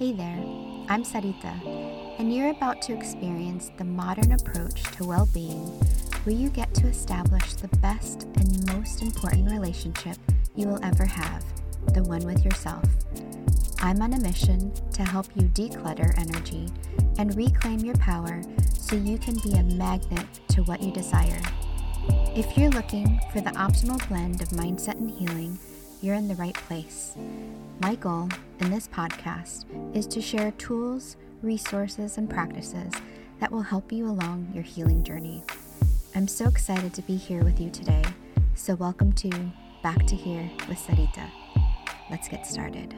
Hey there, I'm Sarita, and you're about to experience the modern approach to well being where you get to establish the best and most important relationship you will ever have the one with yourself. I'm on a mission to help you declutter energy and reclaim your power so you can be a magnet to what you desire. If you're looking for the optimal blend of mindset and healing, you're in the right place. My goal in this podcast is to share tools, resources, and practices that will help you along your healing journey. I'm so excited to be here with you today. So, welcome to Back to Here with Sarita. Let's get started.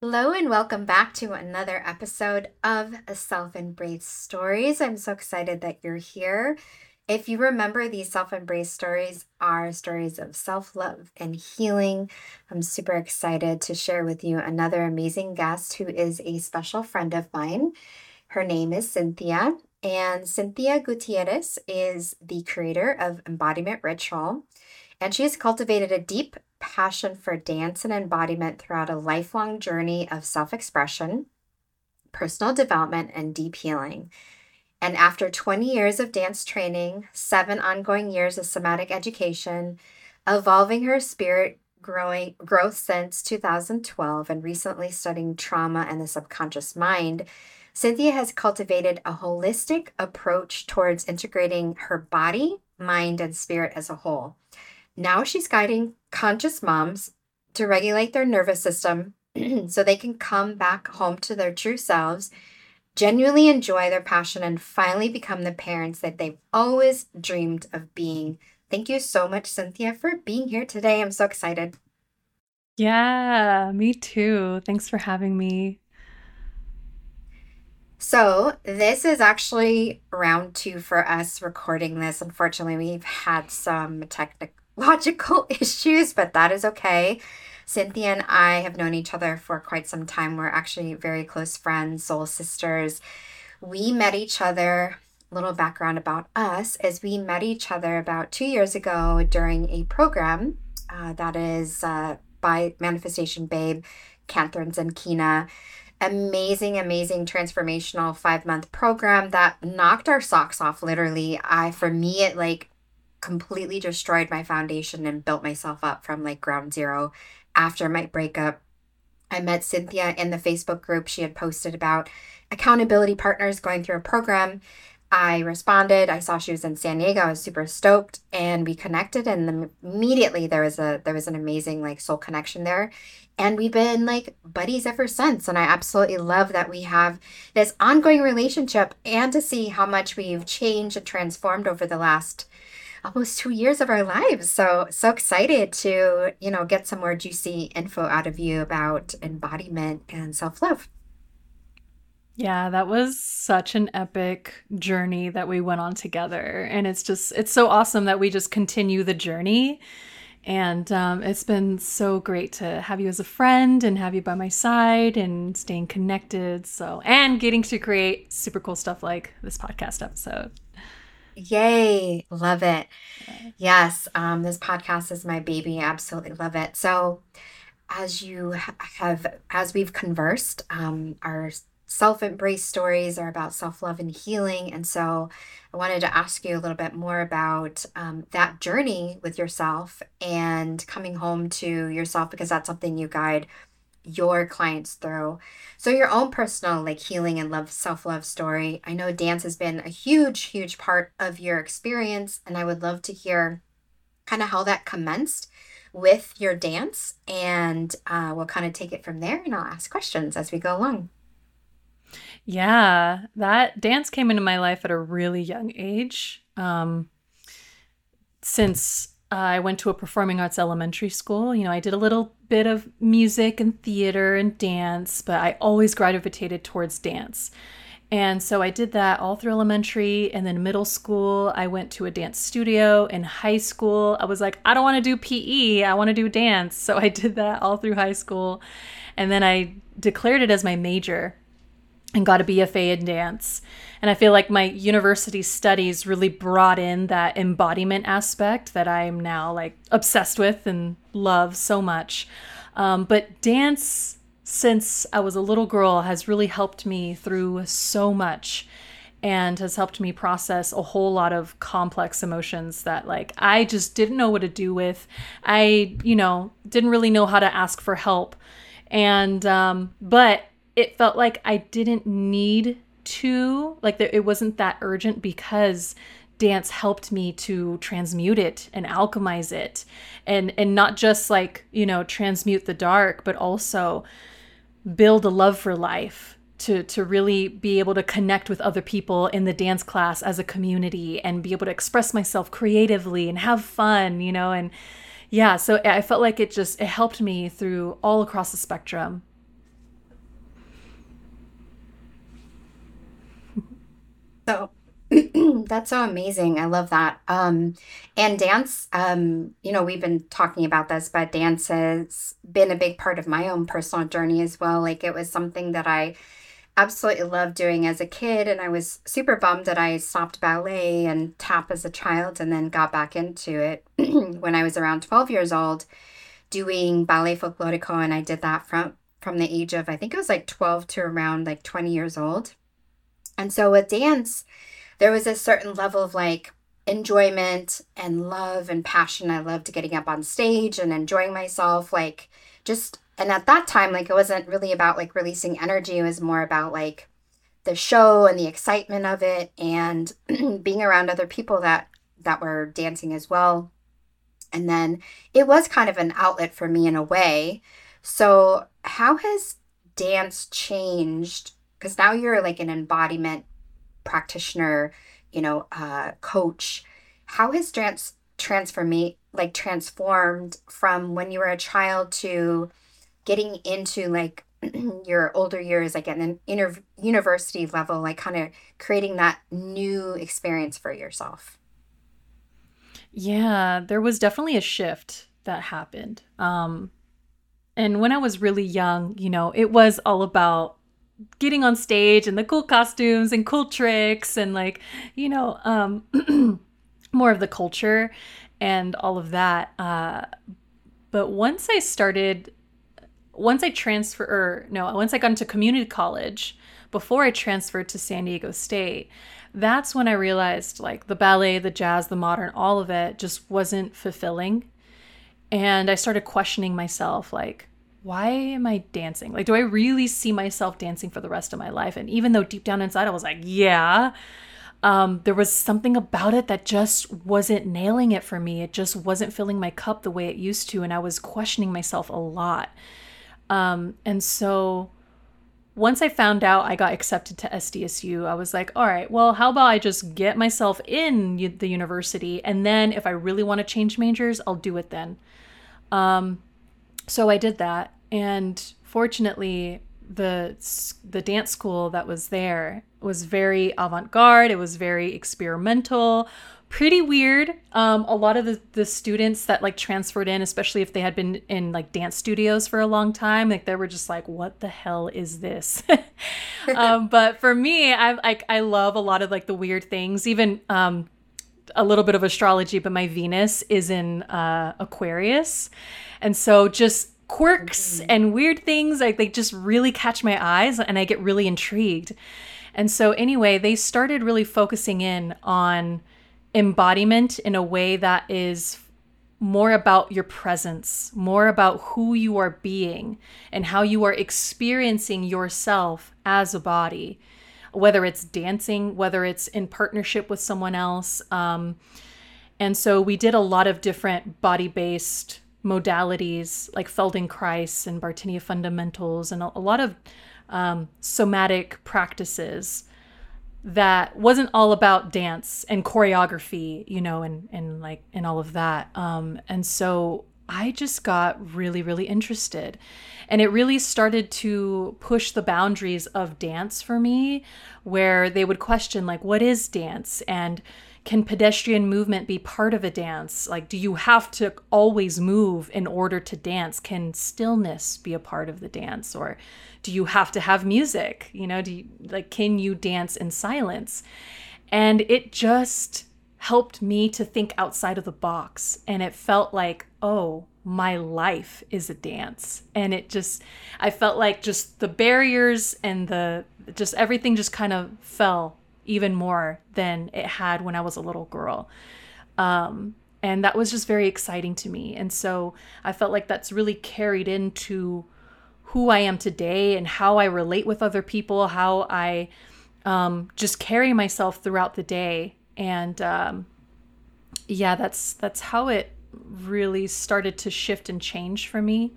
Hello, and welcome back to another episode of A Self Embrace Stories. I'm so excited that you're here. If you remember, these self embrace stories are stories of self love and healing. I'm super excited to share with you another amazing guest who is a special friend of mine. Her name is Cynthia, and Cynthia Gutierrez is the creator of Embodiment Ritual. And she has cultivated a deep passion for dance and embodiment throughout a lifelong journey of self expression, personal development, and deep healing. And after 20 years of dance training, seven ongoing years of somatic education, evolving her spirit growing growth since 2012 and recently studying trauma and the subconscious mind, Cynthia has cultivated a holistic approach towards integrating her body, mind, and spirit as a whole. Now she's guiding conscious moms to regulate their nervous system so they can come back home to their true selves genuinely enjoy their passion, and finally become the parents that they've always dreamed of being. Thank you so much, Cynthia, for being here today. I'm so excited. Yeah, me too. Thanks for having me. So, this is actually round two for us recording this. Unfortunately, we've had some technological issues, but that is okay. Cynthia and I have known each other for quite some time. We're actually very close friends, soul sisters. We met each other, little background about us, is we met each other about two years ago during a program uh, that is uh, by Manifestation Babe, Kathrin Zenkina amazing, amazing transformational five month program that knocked our socks off literally. I for me it like completely destroyed my foundation and built myself up from like ground zero after my breakup. I met Cynthia in the Facebook group. She had posted about accountability partners going through a program. I responded. I saw she was in San Diego. I was super stoked, and we connected. And immediately there was a there was an amazing like soul connection there, and we've been like buddies ever since. And I absolutely love that we have this ongoing relationship, and to see how much we've changed and transformed over the last almost two years of our lives. So, so excited to, you know, get some more juicy info out of you about embodiment and self love. Yeah, that was such an epic journey that we went on together. And it's just, it's so awesome that we just continue the journey. And um, it's been so great to have you as a friend and have you by my side and staying connected. So, and getting to create super cool stuff like this podcast episode. Yay. Love it. Yes. Um, this podcast is my baby. absolutely love it. So, as you have, as we've conversed, um, our self embrace stories are about self love and healing. And so, I wanted to ask you a little bit more about um, that journey with yourself and coming home to yourself because that's something you guide your clients through. So your own personal like healing and love self-love story. I know dance has been a huge huge part of your experience and I would love to hear kind of how that commenced with your dance and uh, we'll kind of take it from there and I'll ask questions as we go along. Yeah, that dance came into my life at a really young age. Um, since I went to a performing arts elementary school. You know, I did a little bit of music and theater and dance, but I always gravitated towards dance. And so I did that all through elementary and then middle school. I went to a dance studio. In high school, I was like, I don't want to do PE, I want to do dance. So I did that all through high school. And then I declared it as my major and got a BFA in dance. And I feel like my university studies really brought in that embodiment aspect that I'm now like obsessed with and love so much. Um, but dance, since I was a little girl, has really helped me through so much and has helped me process a whole lot of complex emotions that like I just didn't know what to do with. I, you know, didn't really know how to ask for help. And um but it felt like I didn't need to like it wasn't that urgent because dance helped me to transmute it and alchemize it. And and not just like you know transmute the dark but also build a love for life to to really be able to connect with other people in the dance class as a community and be able to express myself creatively and have fun you know and yeah so i felt like it just it helped me through all across the spectrum so that's so amazing. I love that. Um, and dance, um, you know, we've been talking about this, but dance has been a big part of my own personal journey as well. Like it was something that I absolutely loved doing as a kid. And I was super bummed that I stopped ballet and tap as a child and then got back into it when I was around 12 years old doing ballet folklorico. And I did that from, from the age of, I think it was like 12 to around like 20 years old. And so with dance, there was a certain level of like enjoyment and love and passion. I loved getting up on stage and enjoying myself. Like, just, and at that time, like, it wasn't really about like releasing energy. It was more about like the show and the excitement of it and being around other people that, that were dancing as well. And then it was kind of an outlet for me in a way. So, how has dance changed? Because now you're like an embodiment practitioner, you know, uh, coach, how has trans transform like transformed from when you were a child to getting into like your older years, like at an inter- university level, like kind of creating that new experience for yourself? Yeah, there was definitely a shift that happened. Um, and when I was really young, you know, it was all about getting on stage and the cool costumes and cool tricks and like you know um more of the culture and all of that uh but once i started once i transfer or no once i got into community college before i transferred to san diego state that's when i realized like the ballet the jazz the modern all of it just wasn't fulfilling. And i started questioning myself like why am I dancing? Like, do I really see myself dancing for the rest of my life? And even though deep down inside I was like, yeah, um, there was something about it that just wasn't nailing it for me. It just wasn't filling my cup the way it used to. And I was questioning myself a lot. Um, and so once I found out I got accepted to SDSU, I was like, all right, well, how about I just get myself in the university? And then if I really want to change majors, I'll do it then. Um, so I did that and fortunately the the dance school that was there was very avant-garde it was very experimental pretty weird. Um, a lot of the, the students that like transferred in especially if they had been in like dance studios for a long time like they were just like what the hell is this? Um, but for me i like i love a lot of like the weird things. Even um, a little bit of astrology but my venus is in uh, aquarius. And so just quirks mm-hmm. and weird things like they just really catch my eyes and I get really intrigued. And so anyway, they started really focusing in on embodiment in a way that is more about your presence, more about who you are being and how you are experiencing yourself as a body, whether it's dancing, whether it's in partnership with someone else. Um, and so we did a lot of different body based modalities like Feldenkrais and Bartenieff fundamentals and a, a lot of um, somatic practices that wasn't all about dance and choreography, you know, and and like and all of that. Um, and so I just got really, really interested. And it really started to push the boundaries of dance for me, where they would question, like, what is dance? And can pedestrian movement be part of a dance? Like, do you have to always move in order to dance? Can stillness be a part of the dance? Or do you have to have music? You know, do you, like, can you dance in silence? And it just helped me to think outside of the box. And it felt like, oh, my life is a dance. And it just, I felt like just the barriers and the, just everything just kind of fell even more than it had when I was a little girl. Um, and that was just very exciting to me. And so I felt like that's really carried into who I am today and how I relate with other people, how I um, just carry myself throughout the day. And um, yeah, that's that's how it really started to shift and change for me.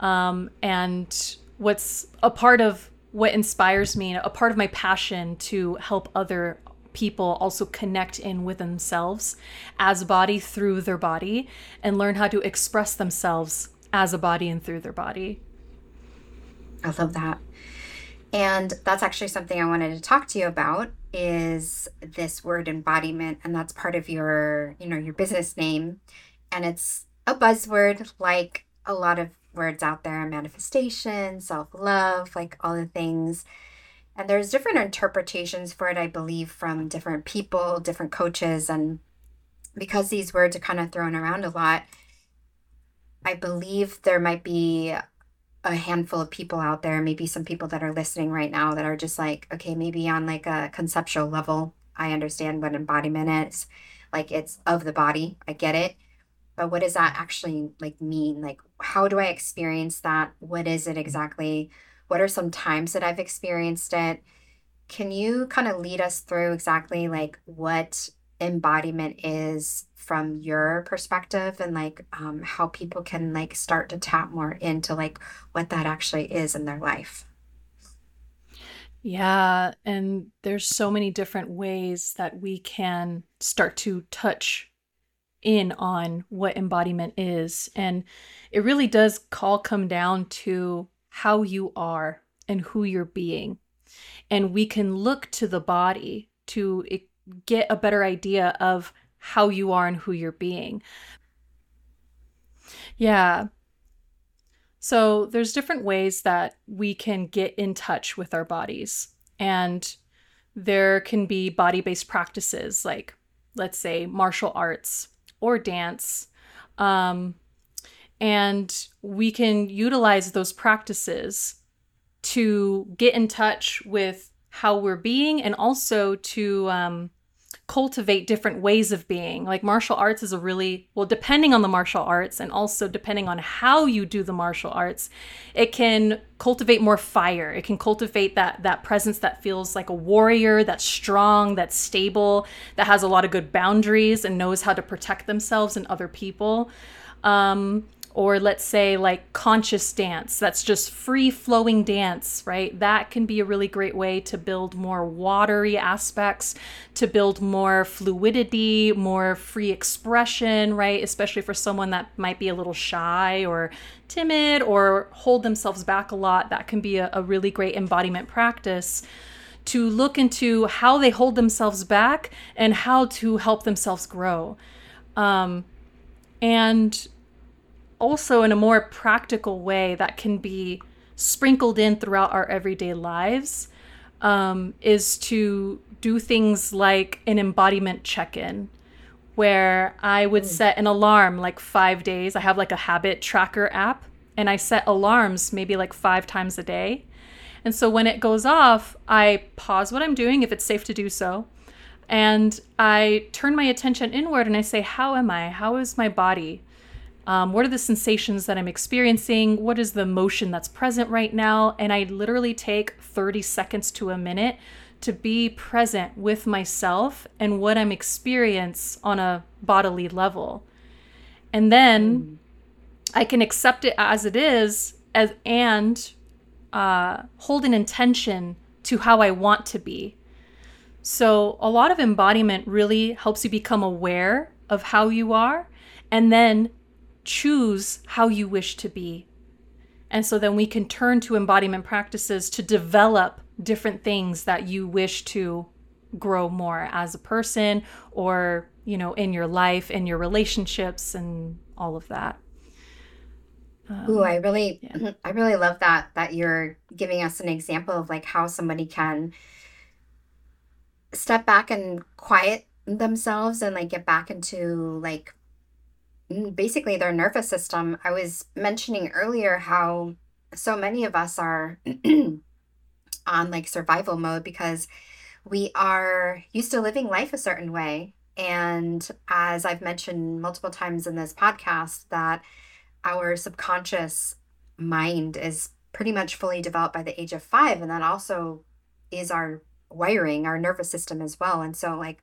Um, and what's a part of what inspires me, a part of my passion to help other people also connect in with themselves as a body through their body and learn how to express themselves as a body and through their body. I love that. And that's actually something I wanted to talk to you about is this word embodiment and that's part of your, you know, your business name and it's a buzzword like a lot of words out there manifestation, self love, like all the things. And there's different interpretations for it, I believe, from different people, different coaches. And because these words are kind of thrown around a lot, I believe there might be a handful of people out there, maybe some people that are listening right now that are just like, okay, maybe on like a conceptual level, I understand what embodiment is. Like it's of the body. I get it but what does that actually like mean? Like how do i experience that? What is it exactly? What are some times that i've experienced it? Can you kind of lead us through exactly like what embodiment is from your perspective and like um, how people can like start to tap more into like what that actually is in their life? Yeah and there's so many different ways that we can start to touch in on what embodiment is. And it really does all come down to how you are and who you're being. And we can look to the body to eh, get a better idea of how you are and who you're being. Yeah. So there's different ways that we can get in touch with our bodies. And there can be body based practices like, let's say, martial arts or dance. Um, and we can utilize those practices to get in touch with how we're being and also to um, cultivate different ways of being. Like martial arts is a really, well, depending on the martial arts and also depending on how you do the martial arts, it can cultivate more fire. It can cultivate that that presence that feels like a warrior, that's strong, that's stable, that has a lot of good boundaries and knows how to protect themselves and other people. Um, or let's say like conscious dance that's just free flowing dance right? That can be a really great way to build more watery aspects to build more fluidity more free expression right? Especially for someone that might be a little shy or timid or hold themselves back a lot that can be a, a really great embodiment practice to look into how they hold themselves back and how to help themselves grow. Um, and also in a more practical way that can be sprinkled in throughout our everyday lives um, is to do things like an embodiment check in where I would mm. set an alarm like five days. I have like a habit tracker app and I set alarms maybe like five times a day. And so when it goes off, I pause what I'm doing if it's safe to do so. And I turn my attention inward and I say, How am I? How is my body? Um, what are the sensations that I'm experiencing? What is the emotion that's present right now? And I literally take 30 seconds to a minute to be present with myself and what I'm experiencing on a bodily level. And then mm. I can accept it as it is as and uh, hold an intention to how I want to be. So a lot of embodiment really helps you become aware of how you are and then choose how you wish to be. And so then we can turn to embodiment practices to develop different things that you wish to grow more as a person or, you know, in your life, in your relationships and all of that. Um, Ooh, I really yeah. I really love that that you're giving us an example of like how somebody can step back and quiet themselves and like get back into like Mm, basically their nervous system. I was mentioning earlier how so many of us are on like survival mode because we are used to living life a certain way. And as I've mentioned multiple times in this podcast, that our subconscious mind is pretty much fully developed by the age of five. And that also is our wiring, our nervous system as well. And so, like,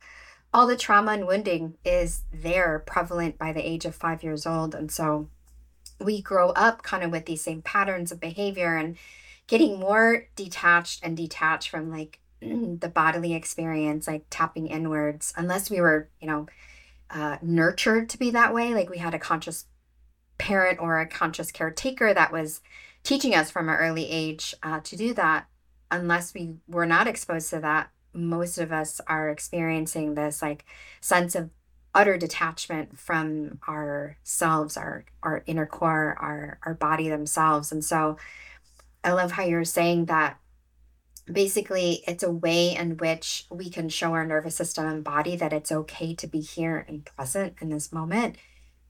all the trauma and wounding is there prevalent by the age of five years old. And so, we grow up kind of with these same patterns of behavior and getting more detached and detached from like the bodily experience, like tapping inwards, unless we were, you know, uh, nurtured to be that way. Like we had a conscious parent or a conscious caretaker that was teaching us from an early age uh, to do that. Unless we were not exposed to that, most of us are experiencing this like sense of utter detachment from ourselves, our our inner core, our our body themselves. And so I love how you're saying that basically it's a way in which we can show our nervous system and body that it's okay to be here and present in this moment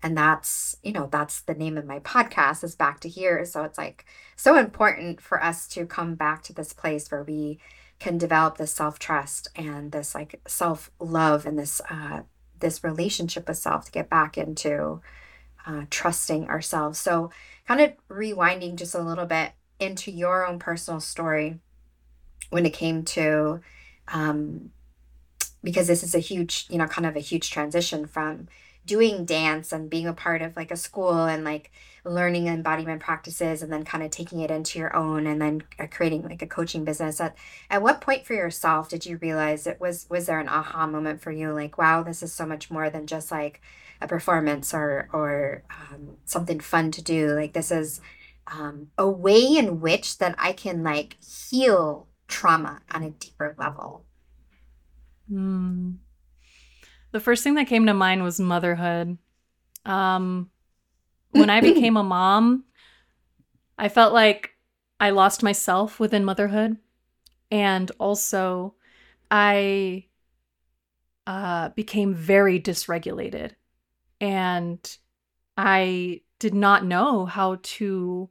and that's you know that's the name of my podcast is back to here so it's like so important for us to come back to this place where we can develop this self-trust and this like self-love and this uh this relationship with self to get back into uh, trusting ourselves. So kind of rewinding just a little bit into your own personal story when it came to um, because this is a huge you know kind of a huge transition from doing dance and being a part of like a school and like learning embodiment practices and then kind of taking it into your own and then uh, creating like a coaching business. At at what point for yourself did you realize it was was there an aha moment for you like wow this is so much more than just like a performance or or um, something fun to do. Like this is um, a way in which that i can like heal trauma on a deeper level. Mm. The first thing that came to mind was motherhood. Um, when I became a mom, I felt like I lost myself within motherhood. And also, I uh, became very dysregulated. And I did not know how to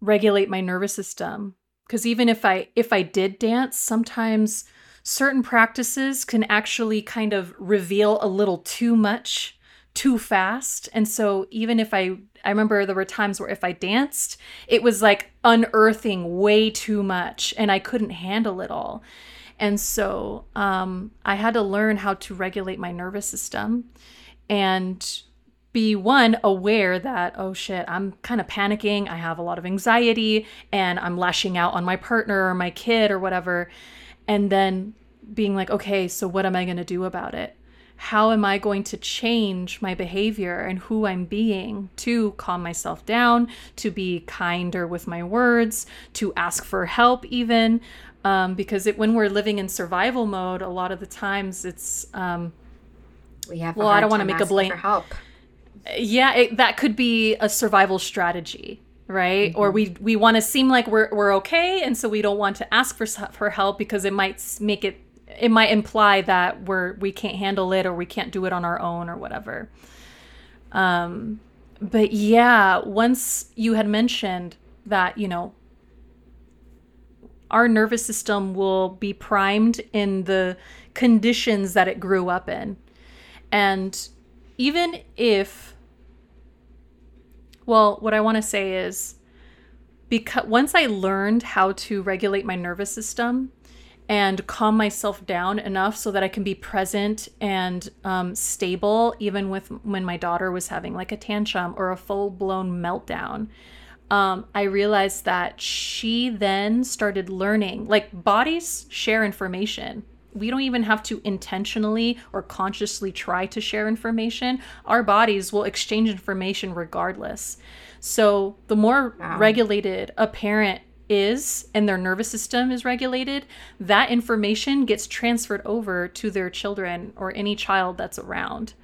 regulate my nervous system because even if i if i did dance sometimes certain practices can actually kind of reveal a little too much too fast. And so even if I I remember there were times where if I danced, it was like unearthing way too much and I couldn't handle it all. And so um, I had to learn how to regulate my nervous system and be one aware that oh shit i'm kind of panicking i have a lot of anxiety and i'm lashing out on my partner or my kid or whatever and then being like, okay, so what am I going to do about it? How am I going to change my behavior and who I'm being to calm myself down, to be kinder with my words, to ask for help, even? Um, because it, when we're living in survival mode, a lot of the times it's. Um, we have well, I don't want to make a blame. For help. Yeah, it, that could be a survival strategy right? Mm-hmm. or we we want to seem like we're we're okay and so we don't want to ask for for help because it might make it it might imply that we're we can't handle it or we can't do it on our own or whatever. Um but yeah once you had mentioned that you know our nervous system will be primed in the conditions that it grew up in. And even if well, what I want to say is because once I learned how to regulate my nervous system and calm myself down enough so that I can be present and um, stable, even with when my daughter was having like a tantrum or a full blown meltdown. Um, I realized that she then started learning, like bodies share information we don't even have to intentionally or consciously try to share information. Our bodies will exchange information regardless. So, the more wow. regulated a parent is and their nervous system is regulated, that information gets transferred over to their children or any child that's around.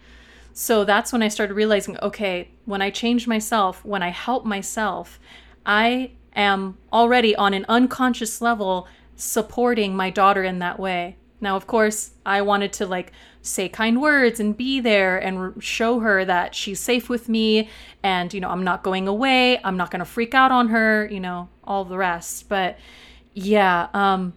So that's when I started realizing okay, when I change myself, when I help myself, I am already on an unconscious level supporting my daughter in that way. Now, of course, I wanted to like say kind words and be there and show her that she's safe with me and you know i'm not going away. I'm not going to freak out on her you know all the rest. But yeah um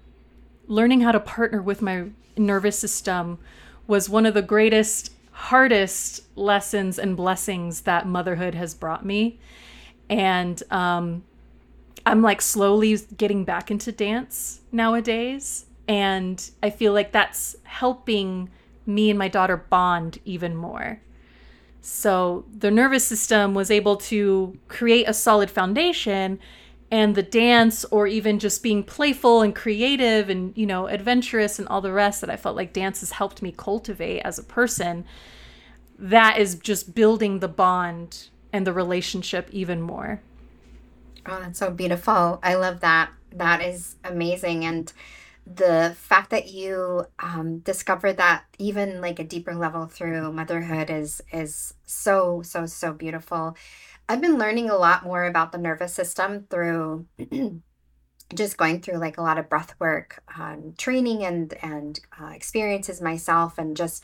learning how to partner with my nervous system was one of the greatest hardest lessons and blessings that motherhood has brought me. And um i'm like slowly getting back into dance nowadays and i feel like that's helping me and my daughter bond even more. So the nervous system was able to create a solid foundation and the dance or even just being playful and creative and you know adventurous and all the rest that I felt like dance has helped me cultivate as a person that is just building the bond and the relationship even more. Oh, that's so beautiful. I love that. That is amazing and the fact that you um, discovered that even like a deeper level through motherhood is is so so so beautiful. I've been learning a lot more about the nervous system through just going through like a lot of breath work um, training and and uh, experiences myself and just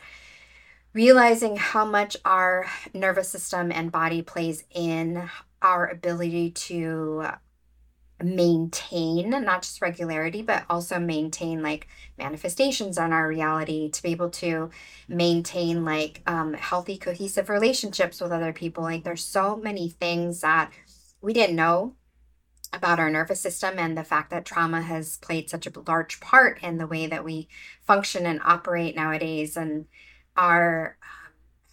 realizing how much our nervous system and body plays in our ability to maintain not just regularity but also maintain like manifestations on our reality to be able to maintain like um, healthy cohesive relationships with other people. Like there's so many things that we didn't know about our nervous system and the fact that trauma has played such a large part in the way that we function and operate nowadays. And our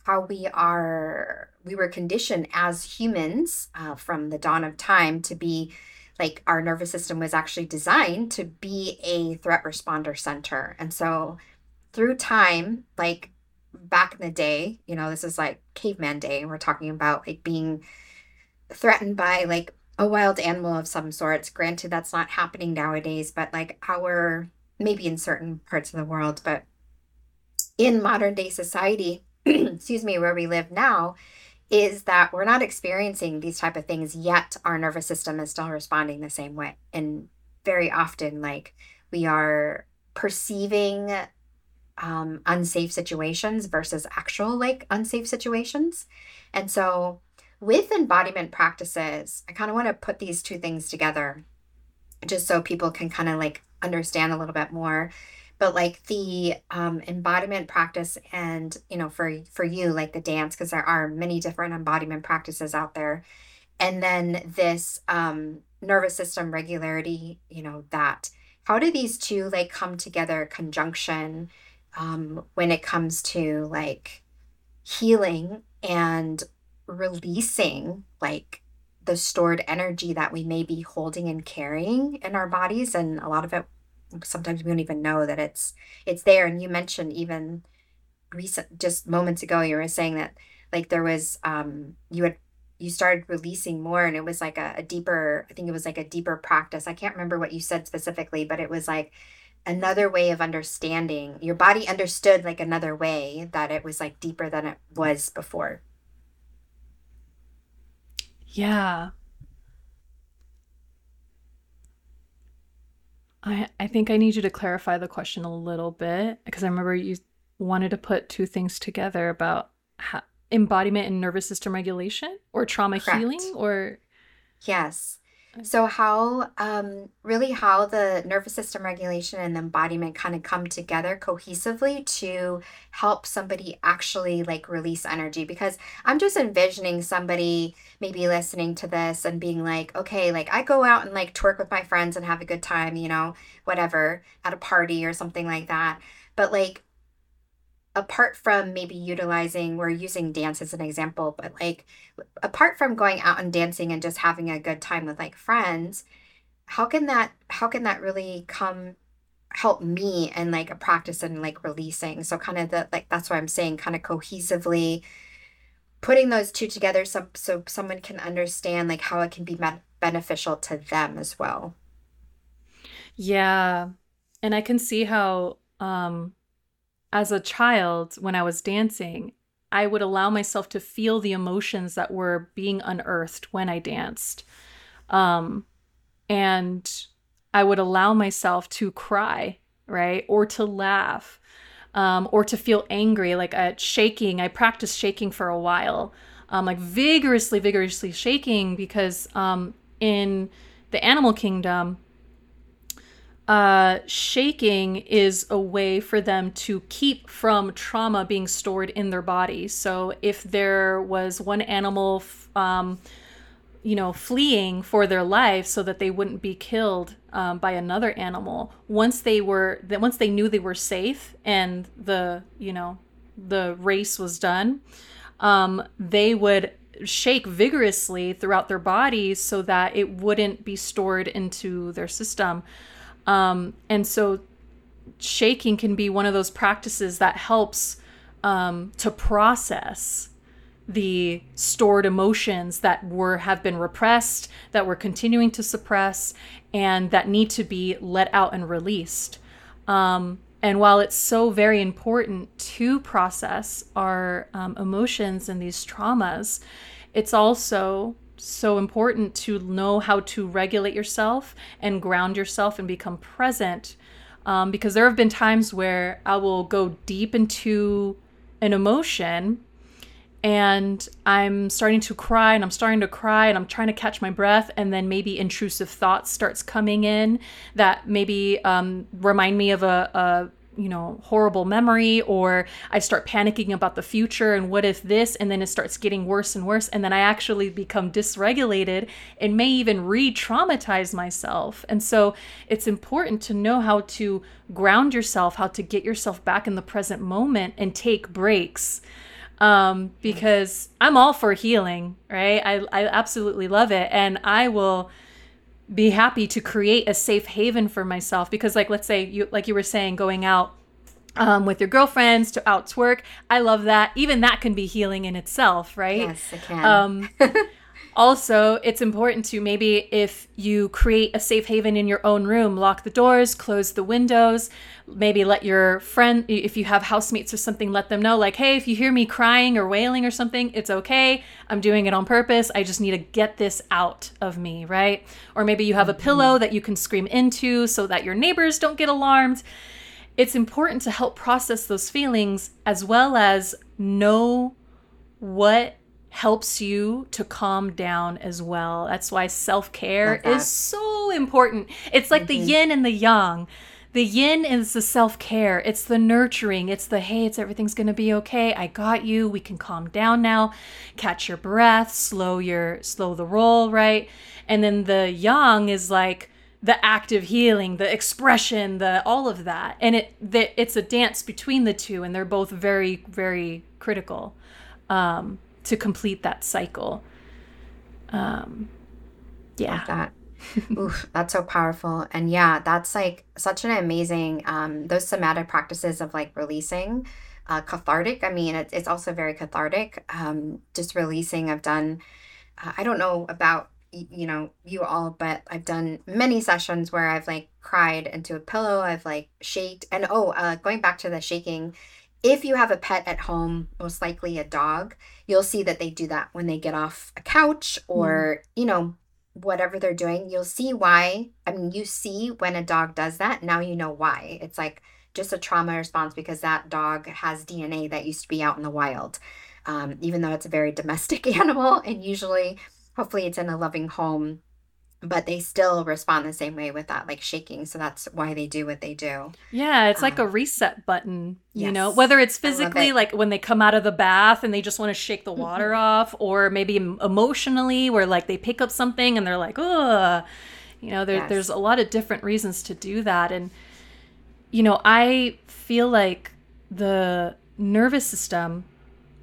how we are we were conditioned as humans uh, from the dawn of time to be like our nervous system was actually designed to be a threat responder center. And so through time, like back in the day, you know, this is like caveman day, and we're talking about like being threatened by like a wild animal of some sorts. Granted, that's not happening nowadays, but like our maybe in certain parts of the world, but in modern day society, excuse me, where we live now, is that we're not experiencing these type of things yet. Our nervous system is still responding the same way. And very often like we are perceiving um, unsafe situations versus actual like unsafe situations. And so with embodiment practices i kind of want to put these two things together just so people can kind of like understand a little bit more but like the um, embodiment practice and you know for for you like the dance because there are many different embodiment practices out there. And then this um, nervous system regularity you know that how do these two like come together conjunction um, when it comes to like healing and releasing like the stored energy that we may be holding and carrying in our bodies and a lot of it sometimes we don't even know that it's it's there. And you mentioned even recent just moments ago you were saying that like there was um you had you started releasing more and it was like a, a deeper i think it was like a deeper practice. I can't remember what you said specifically but it was like another way of understanding your body understood like another way that it was like deeper than it was before. Yeah I, I think I need you to clarify the question a little bit because I remember you wanted to put two things together about how, embodiment and nervous system regulation or trauma Correct. healing or yes so, how um, really how the nervous system regulation and embodiment kind of come together cohesively to help somebody actually like release energy? Because I'm just envisioning somebody maybe listening to this and being like, okay, like I go out and like twerk with my friends and have a good time, you know, whatever, at a party or something like that. But like apart from maybe utilizing we're using dance as an example but like apart from going out and dancing and just having a good time with like friends how can that how can that really come help me and like a practice and like releasing? So kind of the like that's what i'm saying kind of cohesively putting those two together so so someone can understand like how it can be beneficial to them as well. Yeah. And i can see how um as a child, when I was dancing, I would allow myself to feel the emotions that were being unearthed when I danced. Um, and I would allow myself to cry, right? Or to laugh. um, or to feel angry, like uh, shaking. I practiced shaking for a while, um, like vigorously, vigorously shaking because um, in the animal kingdom, uh, shaking is a way for them to keep from trauma being stored in their body. So if there was one animal, um, you know, fleeing for their life so that they wouldn't be killed um, by another animal, once they were, that once they knew they were safe and the, you know, the race was done, um, they would shake vigorously throughout their bodies so that it wouldn't be stored into their system. Um, and so shaking can be one of those practices that helps um, to process the stored emotions that were have been repressed that we're continuing to suppress and that need to be let out and released. Um, and while it's so very important to process our um, emotions and these traumas it's also so important to know how to regulate yourself and ground yourself and become present. Um, because there have been times where I will go deep into an emotion and I'm starting to cry and I'm starting to cry and I'm trying to catch my breath and then maybe intrusive thoughts starts coming in that maybe um, remind me of a, a you know, horrible memory, or I start panicking about the future and what if this, and then it starts getting worse and worse, and then I actually become dysregulated and may even re traumatize myself. And so it's important to know how to ground yourself, how to get yourself back in the present moment and take breaks. Um, because I'm all for healing, right? I, I absolutely love it. And I will be happy to create a safe haven for myself. Because like let's say you like you were saying going out um, with your girlfriends to out to work i love that. Even that can be healing in itself right? Yes it can. Um, also it's important to maybe if you create a safe haven in your own room lock the doors close the windows maybe let your friend if you have housemates or something let them know like hey if you hear me crying or wailing or something it's okay. I'm doing it on purpose. I just need to get this out of me right? Or maybe you have a pillow mm-hmm. that you can scream into so that your neighbors don't get alarmed. It's important to help process those feelings as well as know what helps you to calm down as well. That's why self care is so important. It's like mm-hmm. the yin and the yang. The yin is the self care, it's the nurturing, it's the hey, it's everything's gonna be okay. I got you. We can calm down now. Catch your breath, slow your slow the roll, right? And then the yang is like the active healing, the expression, the all of that. And it that it's a dance between the two and they're both very, very critical. Um, to complete that cycle. Um, yeah. that. Oof, that's so powerful. And yeah, that's like such an amazing, um, those somatic practices of like releasing, uh, cathartic. I mean, it, it's also very cathartic. Um, just releasing. I've done, uh, I don't know about, you know, you all, but I've done many sessions where I've like cried into a pillow. I've like shaked. And oh, uh, going back to the shaking, if you have a pet at home, most likely a dog, you'll see that they do that when they get off a couch or, mm. you know, whatever they're doing. You'll see why. I mean, you see when a dog does that. Now you know why. It's like just a trauma response because that dog has DNA that used to be out in the wild. Um, even though it's a very domestic animal, and usually, hopefully, it's in a loving home but they still respond the same way with that like shaking so that's why they do what they do yeah it's um, like a um, reset button you yes, know whether it's physically it. like when they come out of the bath and they just want to shake the mm-hmm. water mm-hmm. off or maybe emotionally where like they pick up something and they're like oh you know there, yes. there's a lot of different reasons to do that and you know i feel like the nervous system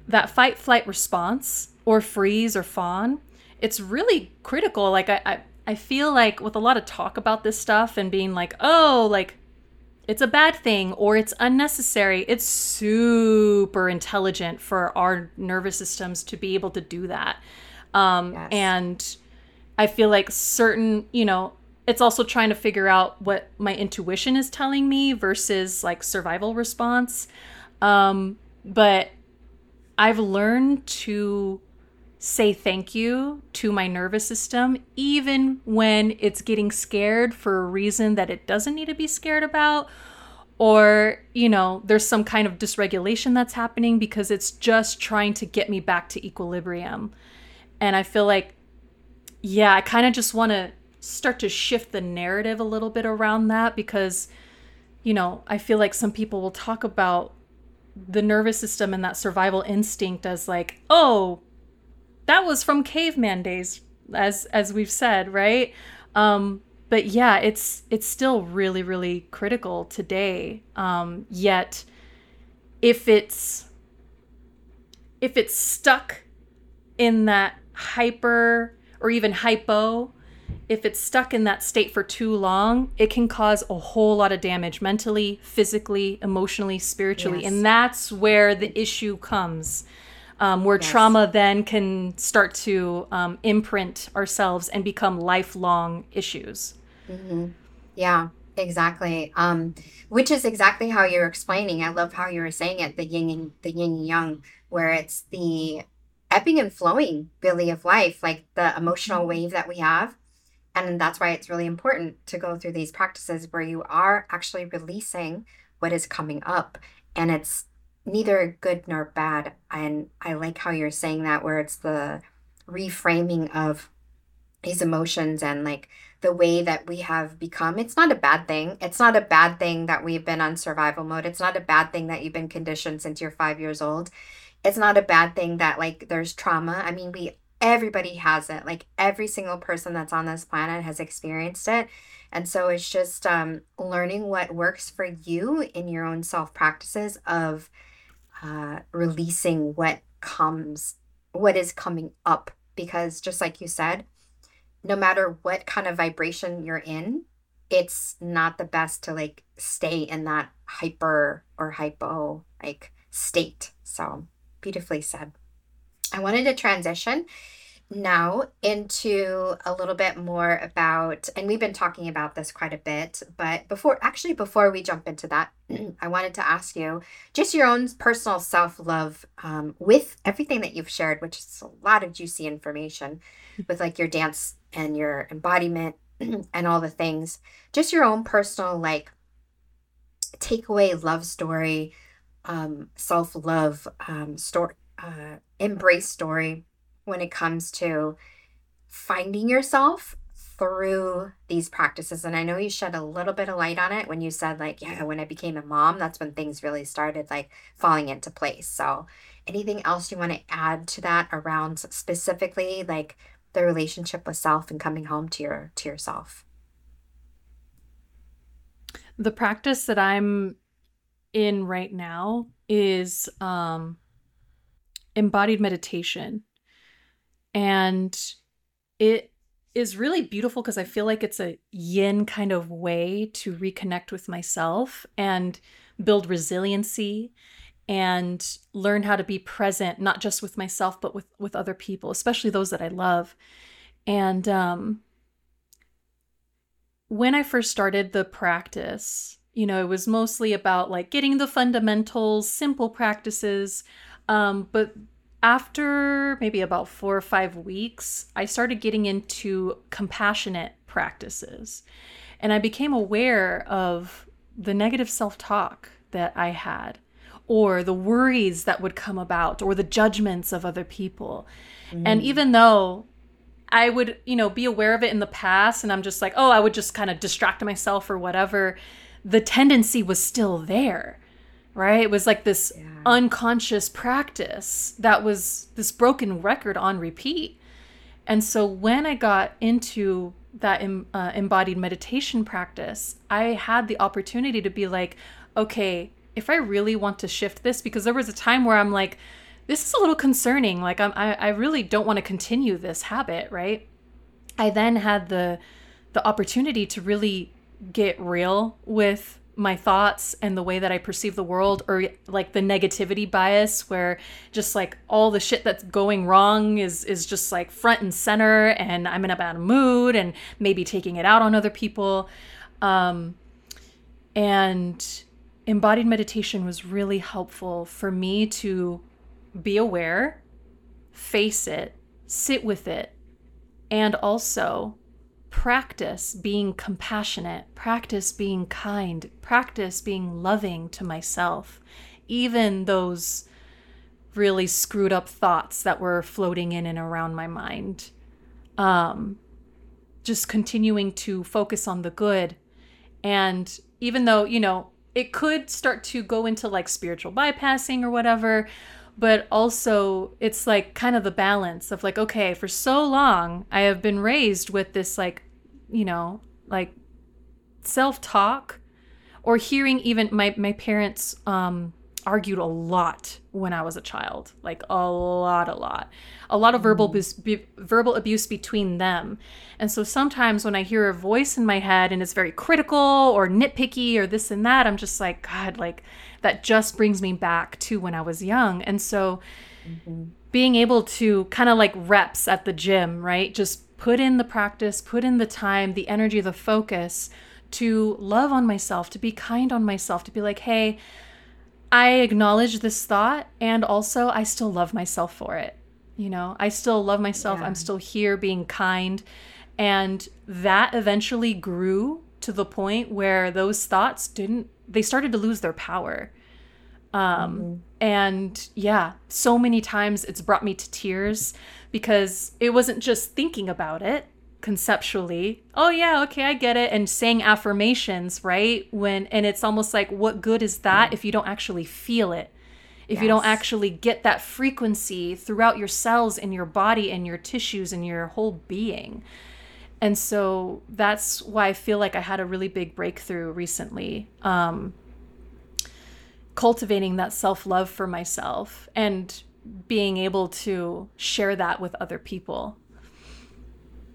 that fight flight response or freeze or fawn it's really critical like I, I I feel like with a lot of talk about this stuff and being like, oh, like it's a bad thing or it's unnecessary, it's super intelligent for our nervous systems to be able to do that. Um, yes. And I feel like certain, you know, it's also trying to figure out what my intuition is telling me versus like survival response. Um, but I've learned to say thank you to my nervous system, even when it's getting scared for a reason that it doesn't need to be scared about, or you know there's some kind of dysregulation that's happening because it's just trying to get me back to equilibrium. And i feel like yeah i kind of just want to start to shift the narrative a little bit around that because you know i feel like some people will talk about the nervous system and that survival instinct as like oh that was from caveman days as as we've said right um but yeah, it's it's still really really critical today. Um, yet, if it's if it's stuck in that hyper or even hypo, if it's stuck in that state for too long, it can cause a whole lot of damage mentally, physically, emotionally, spiritually. Yes. And that's where the issue comes um, where yes. trauma then can start to um, imprint ourselves and become lifelong issues. Mm-hmm. Yeah, exactly. Um, which is exactly how you're explaining. I love how you were saying it, the yin and the yin and yang, where it's the ebbing and flowing really of life, like the emotional mm-hmm. wave that we have. And that's why it's really important to go through these practices where you are actually releasing what is coming up. And it's neither good nor bad. And I like how you're saying that, where it's the reframing of these emotions and like the way that we have become. It's not a bad thing. It's not a bad thing that we've been on survival mode. It's not a bad thing that you've been conditioned since you're five years old. It's not a bad thing that like there's trauma. I mean, we everybody has it. Like every single person that's on this planet has experienced it. And so it's just um, learning what works for you in your own self practices of uh, releasing what comes, what is coming up. Because just like you said, no matter what kind of vibration you're in, it's not the best to like stay in that hyper or hypo like state. So beautifully said. I wanted to transition now into a little bit more about, and we've been talking about this quite a bit, but before, actually, before we jump into that, I wanted to ask you just your own personal self love um, with everything that you've shared, which is a lot of juicy information with like your dance and your embodiment and all the things. Just your own personal, like, takeaway love story, um, self love um, story, uh, embrace story when it comes to finding yourself through these practices. And I know you shed a little bit of light on it when you said, like, yeah, when I became a mom, that's when things really started like falling into place. So, anything else you want to add to that around specifically like the relationship with self and coming home to your to yourself? The practice that I'm in right now is um embodied meditation and it is really beautiful because I feel like it's a yin kind of way to reconnect with myself and build resiliency and learn how to be present not just with myself but with with other people especially those that I love. And um when I first started the practice you know it was mostly about like getting the fundamentals simple practices um but after maybe about four or five weeks, I started getting into compassionate practices. And I became aware of the negative self talk that I had, or the worries that would come about, or the judgments of other people. Mm. And even though I would, you know, be aware of it in the past, and I'm just like, oh, I would just kind of distract myself or whatever, the tendency was still there right? It was like this yeah. unconscious practice that was this broken record on repeat. And so when I got into that uh, embodied meditation practice, I had the opportunity to be like, okay, if I really want to shift this, because there was a time where I'm like, this is a little concerning. Like I'm, I, I really don't want to continue this habit, right? I then had the the opportunity to really get real with my thoughts and the way that I perceive the world, or like the negativity bias, where just like all the shit that's going wrong is is just like front and center, and I'm in a bad mood, and maybe taking it out on other people. Um, and embodied meditation was really helpful for me to be aware, face it, sit with it, and also practice being compassionate, practice being kind, practice being loving to myself, even those really screwed up thoughts that were floating in and around my mind. Um, just continuing to focus on the good. And even though, you know, it could start to go into like spiritual bypassing or whatever, but also it's like kind of the balance of like, okay, for so long I have been raised with this like, you know, like self talk or hearing even my, my parents, um, argued a lot when I was a child, like a lot, a lot, a lot of verbal abuse, be, verbal abuse between them. And so sometimes when I hear a voice in my head and it's very critical or nitpicky or this and that, I'm just like, God, like that just brings me back to when I was young. And so mm-hmm. being able to kind of like reps at the gym, right? Just put in the practice, put in the time, the energy, the focus to love on myself, to be kind on myself, to be like, hey, I acknowledge this thought and also I still love myself for it. You know, I still love myself. Yeah. I'm still here being kind. And that eventually grew to the point where those thoughts didn't, they started to lose their power. Um, mm-hmm. And yeah, so many times it's brought me to tears because it wasn't just thinking about it, conceptually oh yeah okay i get it and saying affirmations right when and it's almost like what good is that mm. if you don't actually feel it if yes. you don't actually get that frequency throughout your cells in your body and your tissues and your whole being and so that's why i feel like i had a really big breakthrough recently um, cultivating that self-love for myself and being able to share that with other people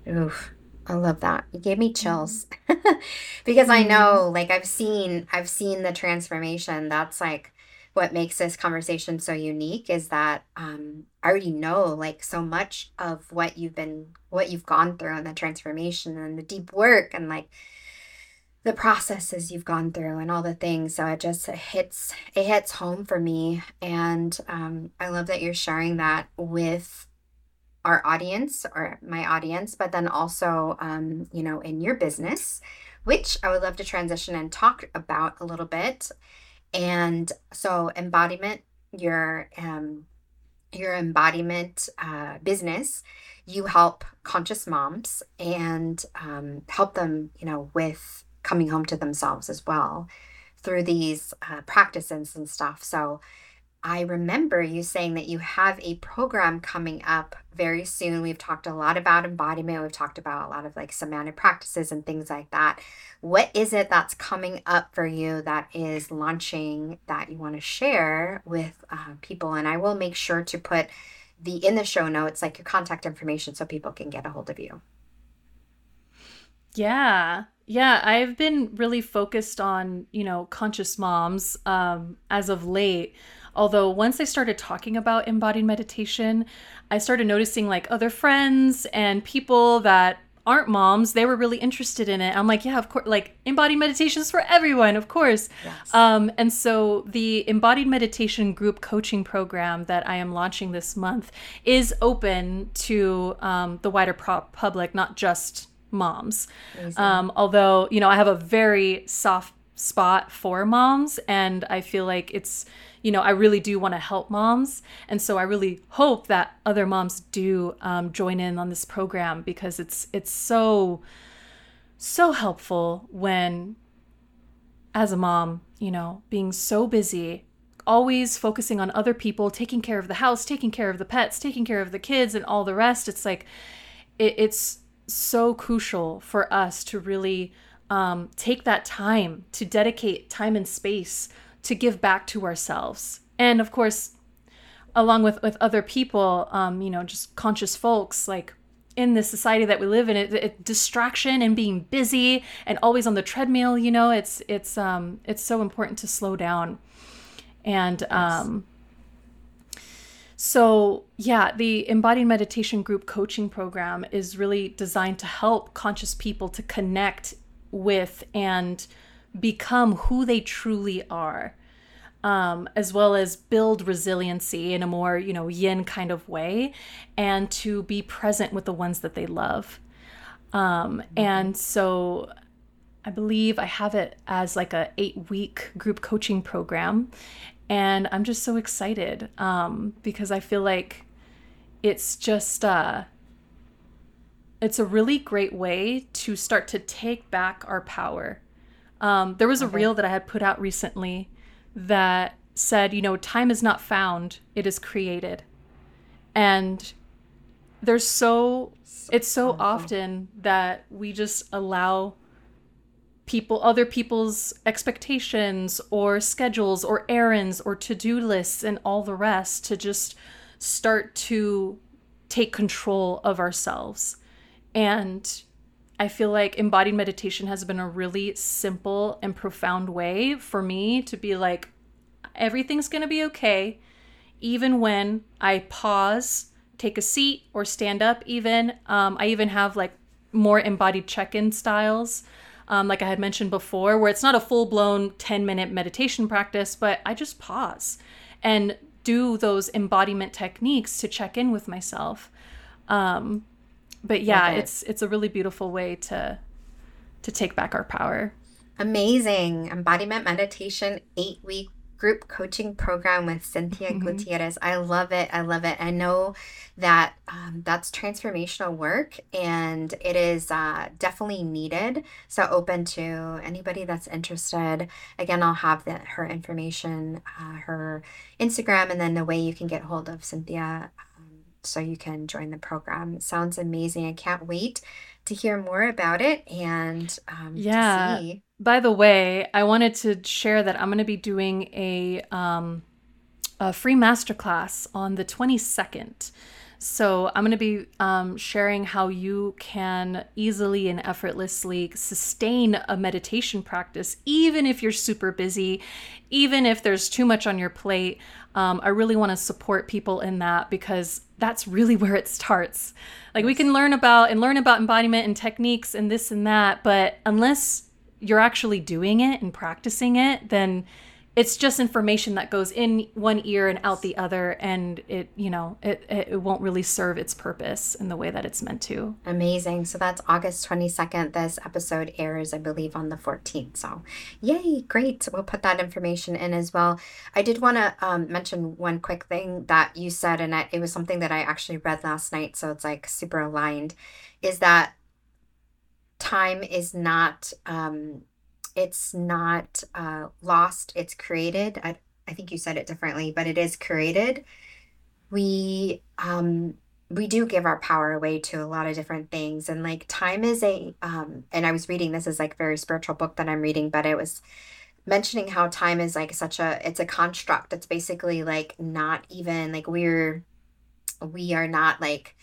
Oof. I love that. You gave me chills. because I know mm-hmm. like I've seen I've seen the transformation. That's like what makes this conversation so unique is that um I already know like so much of what you've been what you've gone through and the transformation and the deep work and like the processes you've gone through and all the things so it just it hits it hits home for me and um, i love that you're sharing that with our audience or my audience, but then also, um, you know, in your business, which I would love to transition and talk about a little bit. And so, embodiment, your um, your embodiment uh, business, you help conscious moms and um, help them, you know, with coming home to themselves as well through these uh, practices and stuff. So I remember you saying that you have a program coming up very soon. We've talked a lot about embodiment. We've talked about a lot of like somatic practices and things like that. What is it that's coming up for you that is launching that you want to share with uh, people? And I will make sure to put the in the show notes like your contact information so people can get a hold of you. Yeah. Yeah, I've been really focused on, you know, conscious moms um, as of late. Although once I started talking about embodied meditation, I started noticing like other friends and people that aren't moms, they were really interested in it. I'm like, yeah, of course, like embodied meditation is for everyone, of course. Yes. Um, and so the embodied meditation group coaching program that I am launching this month is open to um, the wider public, not just moms. Um, although, you know, I have a very soft spot for moms, and I feel like it's you know, I really do want to help moms. And so I really hope that other moms do um, join in on this program because it's it's so so helpful when as a mom, you know, being so busy, always focusing on other people, taking care of the house, taking care of the pets, taking care of the kids and all the rest. It's like it, it's so crucial for us to really um, take that time to dedicate time and space to give back to ourselves. And of course, along with, with other people, um, you know, just conscious folks, like in this society that we live in, it, it, distraction and being busy and always on the treadmill, you know, it's it's um it's so important to slow down. And um so, yeah, the embodied meditation group coaching program is really designed to help conscious people to connect with and become who they truly are um, as well as build resiliency in a more you know yin kind of way and to be present with the ones that they love Um, and so I believe I have it as like a eight week group coaching program. And I'm just so excited um, because I feel like it's just uh, it's a really great way to start to take back our power. Um, there was a reel that I had put out recently that said, you know, time is not found, it is created. And there's so, it's so often that we just allow people, other people's expectations or schedules or errands or to do lists and all the rest to just start to take control of ourselves. And I feel like embodied meditation has been a really simple and profound way for me to be like, everything's going to be okay. Even when I pause, take a seat, or stand up, even. Um, I even have like more embodied check in styles. Um, like I had mentioned before, where it's not a full blown 10 minute meditation practice, but I just pause and do those embodiment techniques to check in with myself. Um, but yeah, it. it's it's a really beautiful way to to take back our power. Amazing embodiment meditation eight week group coaching program with Cynthia mm-hmm. Gutierrez. I love it. I love it. I know that um, that's transformational work and it is uh, definitely needed. So, open to anybody that's interested. Again, I'll have the, her information, uh, her Instagram, and then the way you can get hold of Cynthia so you can join the program. It sounds amazing. I can't wait to hear more about it and um, yeah. By the way, I wanted to share that I'm going to be doing a um, a free masterclass on the 22nd. So I'm going to be um, sharing how you can easily and effortlessly sustain a meditation practice, even if you're super busy, even if there's too much on your plate. Um, I really want to support people in that because that's really where it starts. Like we can learn about and learn about embodiment and techniques and this and that, but unless you're actually doing it and practicing it, then it's just information that goes in one ear and out the other and it you know it, it won't really serve its purpose in the way that it's meant to. Amazing. So that's august 22nd this episode airs i believe on the 14th so yay great. We'll put that information in as well. I did want to um, mention one quick thing that you said and it was something that i actually read last night so it's like super aligned is that time is not um, it's not uh, lost it's created. I, I think you said it differently but it is created. We um we do give our power away to a lot of different things and like time is a um and i was reading this is like very spiritual book that i'm reading but it was mentioning how time is like such a it's a construct. It's basically like not even like we're we are not like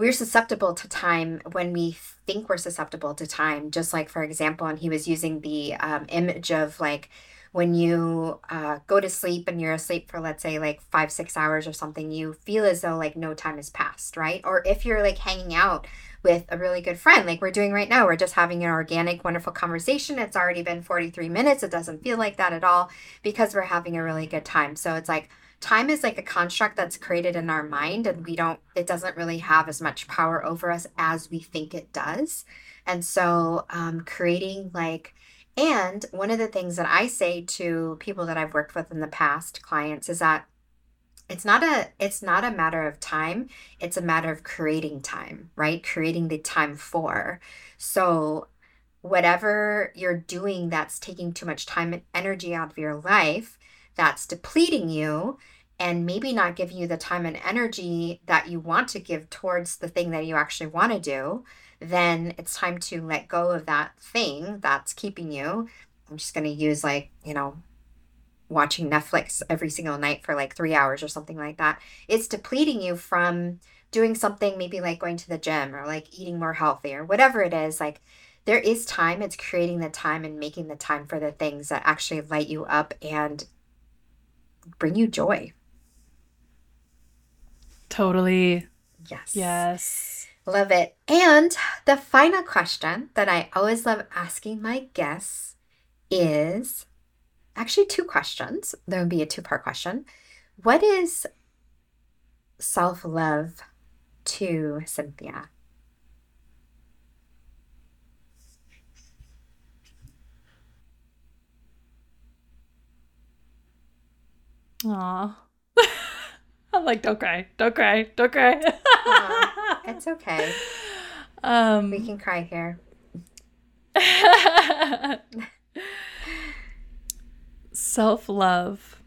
we're susceptible to time when we think we're susceptible to time. Just like, for example, and he was using the um, image of like when you uh, go to sleep and you're asleep for, let's say, like five, six hours or something, you feel as though like no time has passed, right? Or if you're like hanging out with a really good friend, like we're doing right now, we're just having an organic, wonderful conversation. It's already been 43 minutes. It doesn't feel like that at all because we're having a really good time. So it's like, time is like a construct that's created in our mind and we don't it doesn't really have as much power over us as we think it does. And so um, creating like and one of the things that i say to people that i've worked with in the past clients is that it's not a it's not a matter of time it's a matter of creating time right? Creating the time for. So whatever you're doing that's taking too much time and energy out of your life that's depleting you and maybe not giving you the time and energy that you want to give towards the thing that you actually want to do, then it's time to let go of that thing that's keeping you. I'm just going to use like, you know, watching Netflix every single night for like three hours or something like that. It's depleting you from doing something maybe like going to the gym or like eating more healthy or whatever it is. Like, there is time. It's creating the time and making the time for the things that actually light you up and bring you joy. Totally. Yes. Yes. Love it. And the final question that I always love asking my guests is actually two questions. There would be a two part question. What is self love to Cynthia? Aw. I'm like, don't cry, don't cry, don't cry. it's okay. Um, We can cry here. Self love.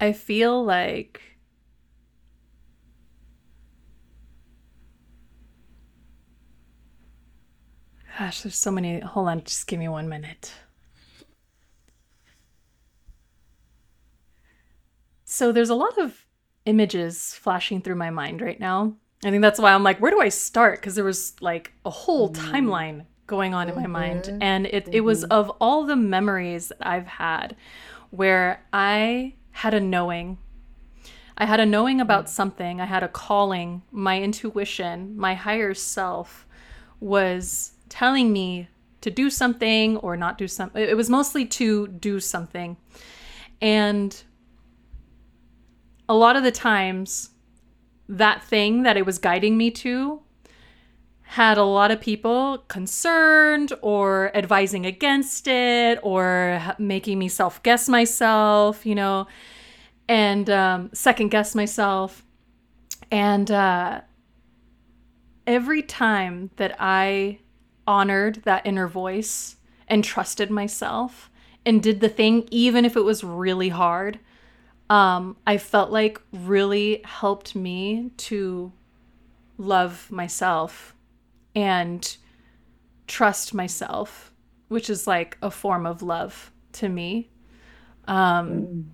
I feel like Gosh, there's so many. Hold on, just give me one minute. So there's a lot of images flashing through my mind right now. I think that's why I'm like, where do I start? Because there was like a whole mm. timeline going on in my mind. Mm-hmm. And it, it was mm-hmm. of all the memories that I've had where I had a knowing. I had a knowing about mm. something. I had a calling. My intuition, my higher self was telling me to do something or not do something. It was mostly to do something. And a lot of the times, that thing that it was guiding me to had a lot of people concerned or advising against it or making me self guess myself, you know, and um, second guess myself. And uh, every time that I honored that inner voice and trusted myself and did the thing, even if it was really hard, um, I felt like really helped me to love myself and trust myself, which is like a form of love to me. Um.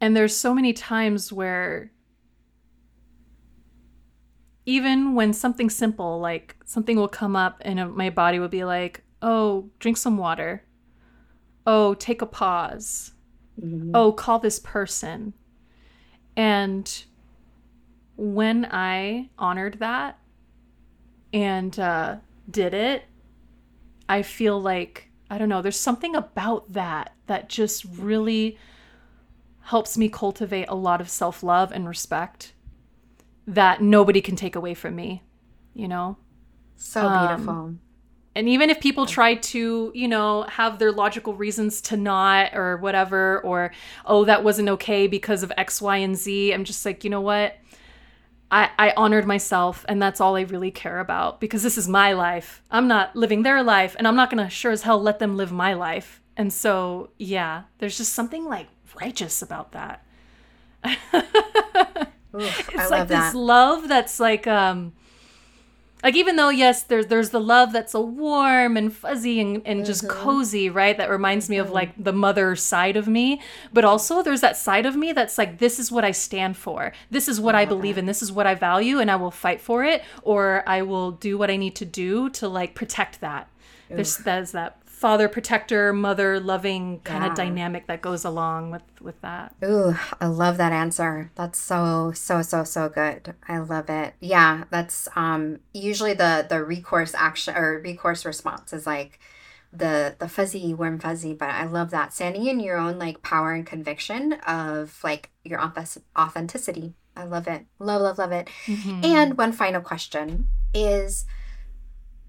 And there's so many times where even when something simple, like something will come up and my body will be like, oh, drink some water. Oh, take a pause. Oh, call this person. And when I honored that and uh, did it, I feel like, I don't know, there's something about that that just really helps me cultivate a lot of self love and respect that nobody can take away from me, you know? So Um, beautiful. And even if people try to, you know, have their logical reasons to not or whatever, or, oh, that wasn't okay because of X, Y, and Z, I'm just like, you know what? I, I honored myself, and that's all I really care about because this is my life. I'm not living their life, and I'm not going to sure as hell let them live my life. And so, yeah, there's just something like righteous about that. Oof, it's I like this that. love that's like um like even though yes there's there's the love that's so warm and fuzzy and, and just Mm-hmm. cozy right that reminds me of like the mother side of me. But also there's that side of me that's like this is what i stand for. This is what i believe in. This is what i value and i will fight for it or i will do what i need to do to like protect that. There's there's that father protector mother loving kind Yeah. of dynamic that goes along with with that Ooh, I love that answer. That's so so so so good. I love it. Yeah, that's um usually the the recourse action or recourse response is like the the fuzzy warm fuzzy, but I love that standing in your own like power and conviction of like your auth- authenticity. I love it. Love love love it. And one final question is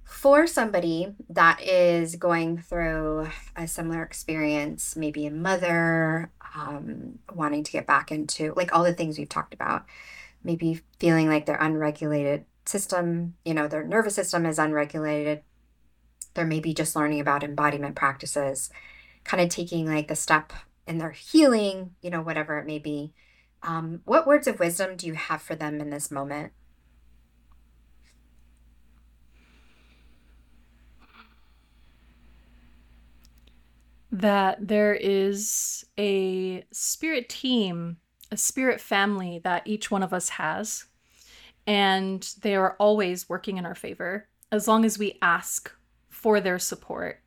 for somebody that is going through a similar experience, maybe a mother, um, wanting to get back into like all the things we've talked about, maybe feeling like their unregulated system, you know, their nervous system is unregulated. They're maybe just learning about embodiment practices, kind of taking like the step in their healing, you know, whatever it may be. Um, what words of wisdom do you have for them in this moment? That there is a spirit team, a spirit family that each one of us has. And they are always working in our favor as long as we ask for their support.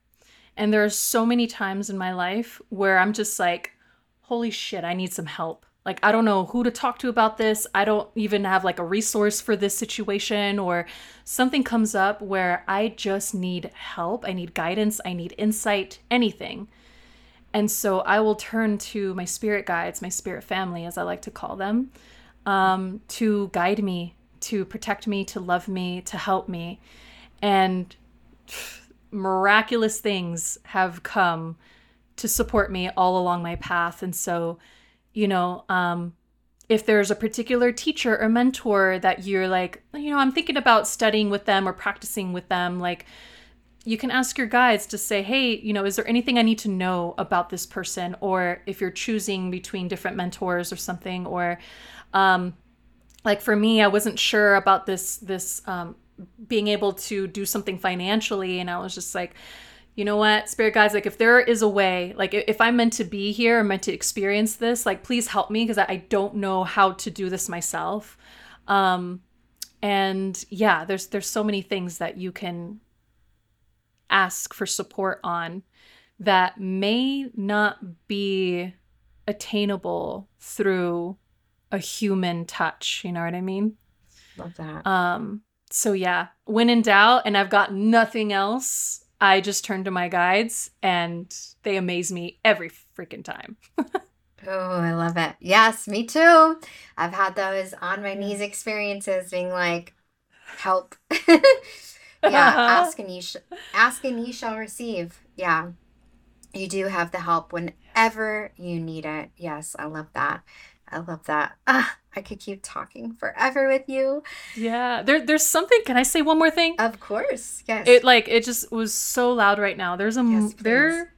And there are so many times in my life where I'm just like, holy shit, I need some help. Like, I don't know who to talk to about this. I don't even have like a resource for this situation, or something comes up where I just need help. I need guidance. I need insight, anything. And so I will turn to my spirit guides, my spirit family, as I like to call them, um, to guide me, to protect me, to love me, to help me. And miraculous things have come to support me all along my path. And so, you know, um, if there's a particular teacher or mentor that you're like, you know, I'm thinking about studying with them or practicing with them, like, you can ask your guides to say, hey, you know, is there anything I need to know about this person? Or if you're choosing between different mentors or something, or um, like for me, I wasn't sure about this this um, being able to do something financially, and I was just like, you know what, spirit guides, like if there is a way, like if I'm meant to be here, meant to experience this, like please help me because I don't know how to do this myself. Um, and yeah, there's there's so many things that you can ask for support on that may not be attainable through a human touch. You know what I mean? Love that. Um, so yeah, when in doubt and I've got nothing else, I just turn to my guides and they amaze me every freaking time. oh, I love it. Yes, me too. I've had those on my knees experiences being like, help. yeah, ask and you sh- ask and you shall receive. Yeah. You do have the help whenever you need it. Yes, I love that. I love that. Ah, I could keep talking forever with you. Yeah. There there's something. Can I say one more thing? Of course. Yes. It like it just was so loud right now. There's a yes, there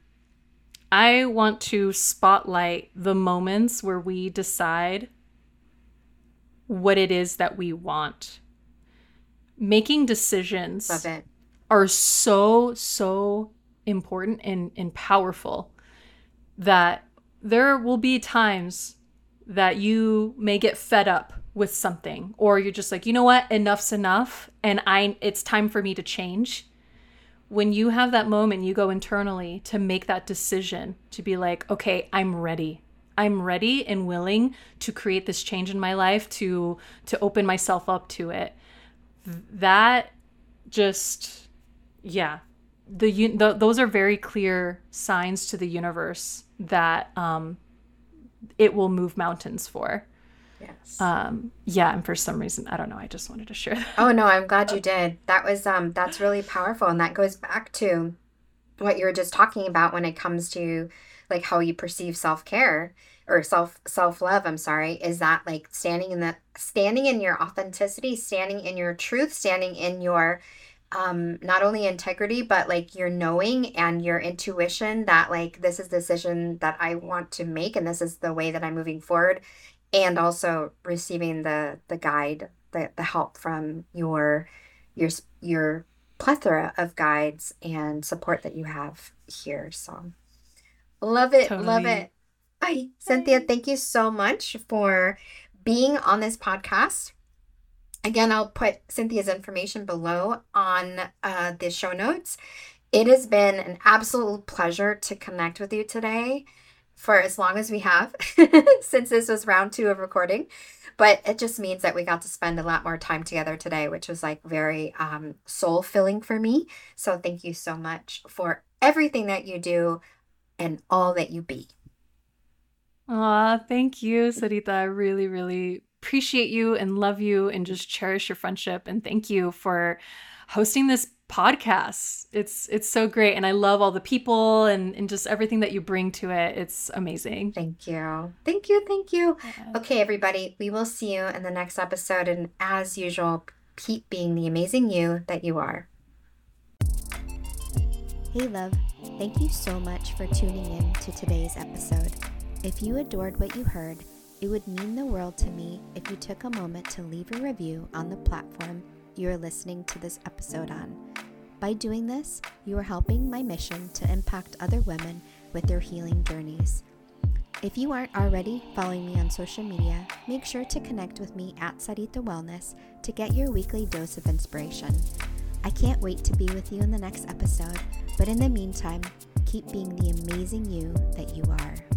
I want to spotlight the moments where we decide what it is that we want. Making decisions are so so important and, and powerful that there will be times that you may get fed up with something or you're just like, "You know what? Enough's enough and I it's time for me to change." When you have that moment, you go internally to make that decision to be like, "Okay, I'm ready. I'm ready and willing to create this change in my life to to open myself up to it." That just yeah, the, the those are very clear signs to the universe that um it will move mountains for. Yes. Um, yeah, and for some reason, I don't know. I just wanted to share that. Oh no, I'm glad you did. That was um that's really powerful and that goes back to what you were just talking about when it comes to like how you perceive self-care or self self-love, I'm sorry, is that like standing in the standing in your authenticity, standing in your truth, standing in your um not only integrity but like your knowing and your intuition that like this is the decision that I want to make and this is the way that I'm moving forward and also receiving the the guide the, the help from your your your plethora of guides and support that you have here so love it totally. love it Hi, Cynthia thank you so much for being on this podcast Again, I'll put Cynthia's information below on uh, the show notes. It has been an absolute pleasure to connect with you today for as long as we have, since this was round two of recording. But it just means that we got to spend a lot more time together today, which was like very um, soul filling for me. So thank you so much for everything that you do and all that you be. Aw, thank you, Sarita. I really, really appreciate you and love you and just cherish your friendship and thank you for hosting this podcast. It's it's so great and I love all the people and, and just everything that you bring to it. It's amazing. Thank you. Thank you. Thank you. Okay, everybody, we will see you in the next episode and as usual, keep being the amazing you that you are. Hey love, thank you so much for tuning in to today's episode. If you adored what you heard, it would mean the world to me if you took a moment to leave a review on the platform you are listening to this episode on. By doing this, you are helping my mission to impact other women with their healing journeys. If you aren't already following me on social media, make sure to connect with me at Sarita Wellness to get your weekly dose of inspiration. I can't wait to be with you in the next episode, but in the meantime, keep being the amazing you that you are.